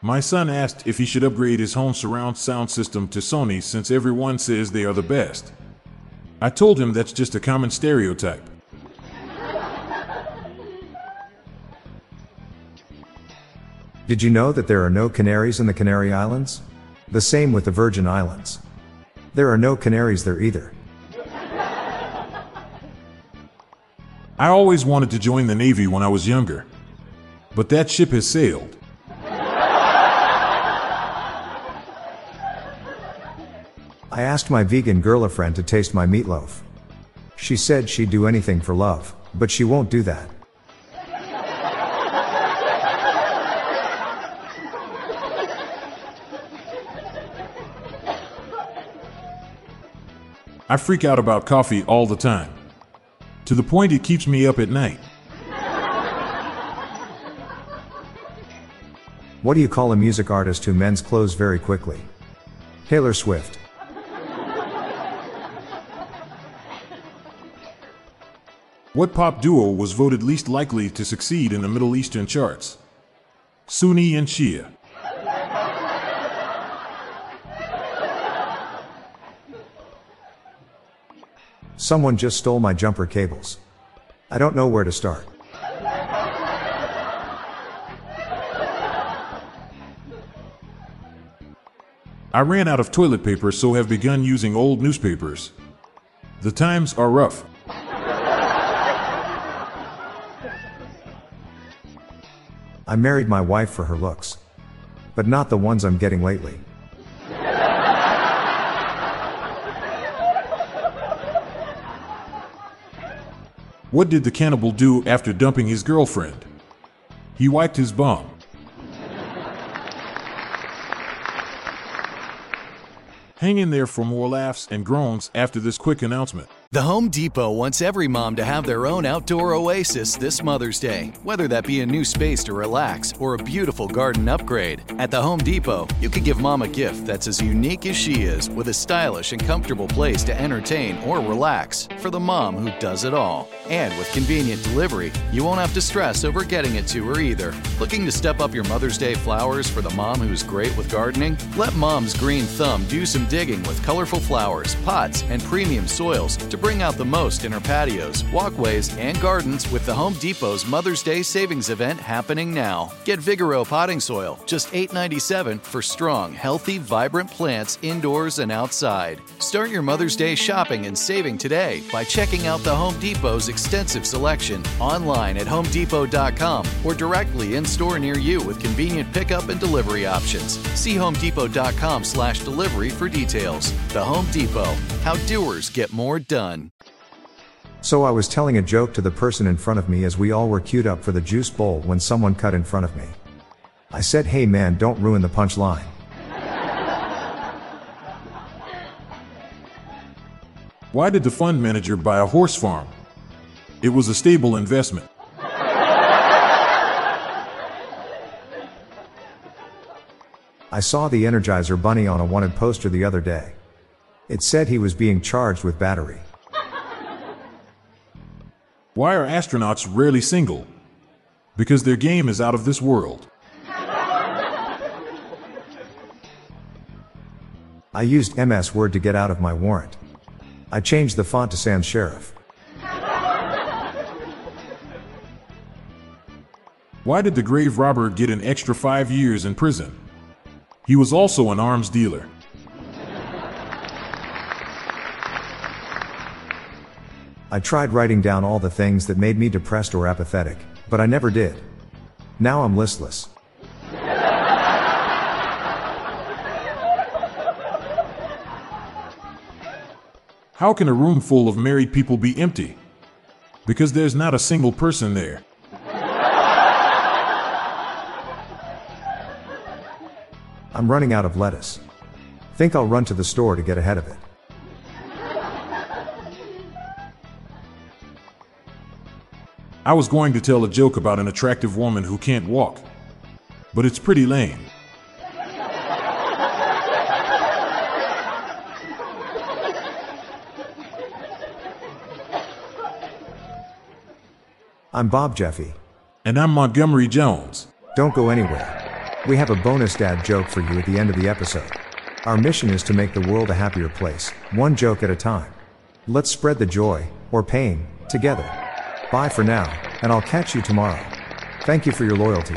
My son asked if he should upgrade his home surround sound system to Sony since everyone says they are the best. I told him that's just a common stereotype. Did you know that there are no canaries in the Canary Islands? The same with the Virgin Islands. There are no canaries there either. I always wanted to join the Navy when I was younger. But that ship has sailed. I asked my vegan girlfriend to taste my meatloaf. She said she'd do anything for love, but she won't do that. I freak out about coffee all the time. To the point it keeps me up at night. What do you call a music artist who mends clothes very quickly? Taylor Swift. What pop duo was voted least likely to succeed in the Middle Eastern charts? Sunni and Shia. Someone just stole my jumper cables. I don't know where to start. I ran out of toilet paper so have begun using old newspapers. The times are rough. I married my wife for her looks. But not the ones I'm getting lately. What did the cannibal do after dumping his girlfriend? He wiped his bum. Hang in there for more laughs and groans after this quick announcement. The Home Depot wants every mom to have their own outdoor oasis this Mother's Day, whether that be a new space to relax or a beautiful garden upgrade. At the Home Depot, you could give mom a gift that's as unique as she is, with a stylish and comfortable place to entertain or relax for the mom who does it all. And with convenient delivery, you won't have to stress over getting it to her either. Looking to step up your Mother's Day flowers for the mom who's great with gardening? Let Mom's Green Thumb do some digging with colorful flowers, pots, and premium soils to bring out the most in her patios, walkways, and gardens with the Home Depot's Mother's Day savings event happening now. Get Vigoro potting soil, just $8.97 for strong, healthy, vibrant plants indoors and outside. Start your Mother's Day shopping and saving today by checking out the Home Depot's extensive selection online at homedepot.com or directly in store near you with convenient pickup and delivery options. See homedepot.com slash delivery for details. The Home Depot, how doers get more done. So I was telling a joke to the person in front of me as we all were queued up for the juice bowl when someone cut in front of me. I said, hey man, don't ruin the punchline. Why did the fund manager buy a horse farm? It was a stable investment. I saw the Energizer Bunny on a wanted poster the other day. It said he was being charged with battery. Why are astronauts rarely single? Because their game is out of this world. I used MS Word to get out of my warrant. I changed the font to Sans Serif. Why did the grave robber get an extra five years in prison? He was also an arms dealer. I tried writing down all the things that made me depressed or apathetic, but I never did. Now I'm listless. How can a room full of married people be empty? Because there's not a single person there. I'm running out of lettuce. Think I'll run to the store to get ahead of it. I was going to tell a joke about an attractive woman who can't walk, but it's pretty lame. I'm Bob Jeffy. And I'm Montgomery Jones. Don't go anywhere. We have a bonus dad joke for you at the end of the episode. Our mission is to make the world a happier place, one joke at a time. Let's spread the joy, or pain, together. Bye for now, and I'll catch you tomorrow. Thank you for your loyalty.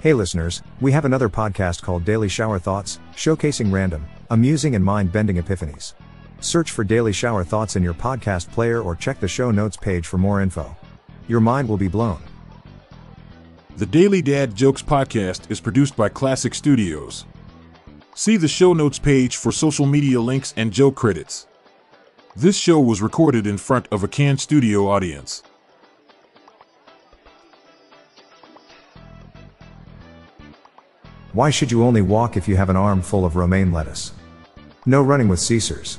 Hey listeners, we have another podcast called Daily Shower Thoughts, showcasing random, amusing, and mind bending epiphanies. Search for Daily Shower Thoughts in your podcast player or check the show notes page for more info. Your mind will be blown. The Daily Dad Jokes podcast is produced by Klassic Studios. See the show notes page for social media links and joke credits. This show was recorded in front of a canned studio audience. Why should you only walk if you have an arm full of romaine lettuce? No running with Caesars.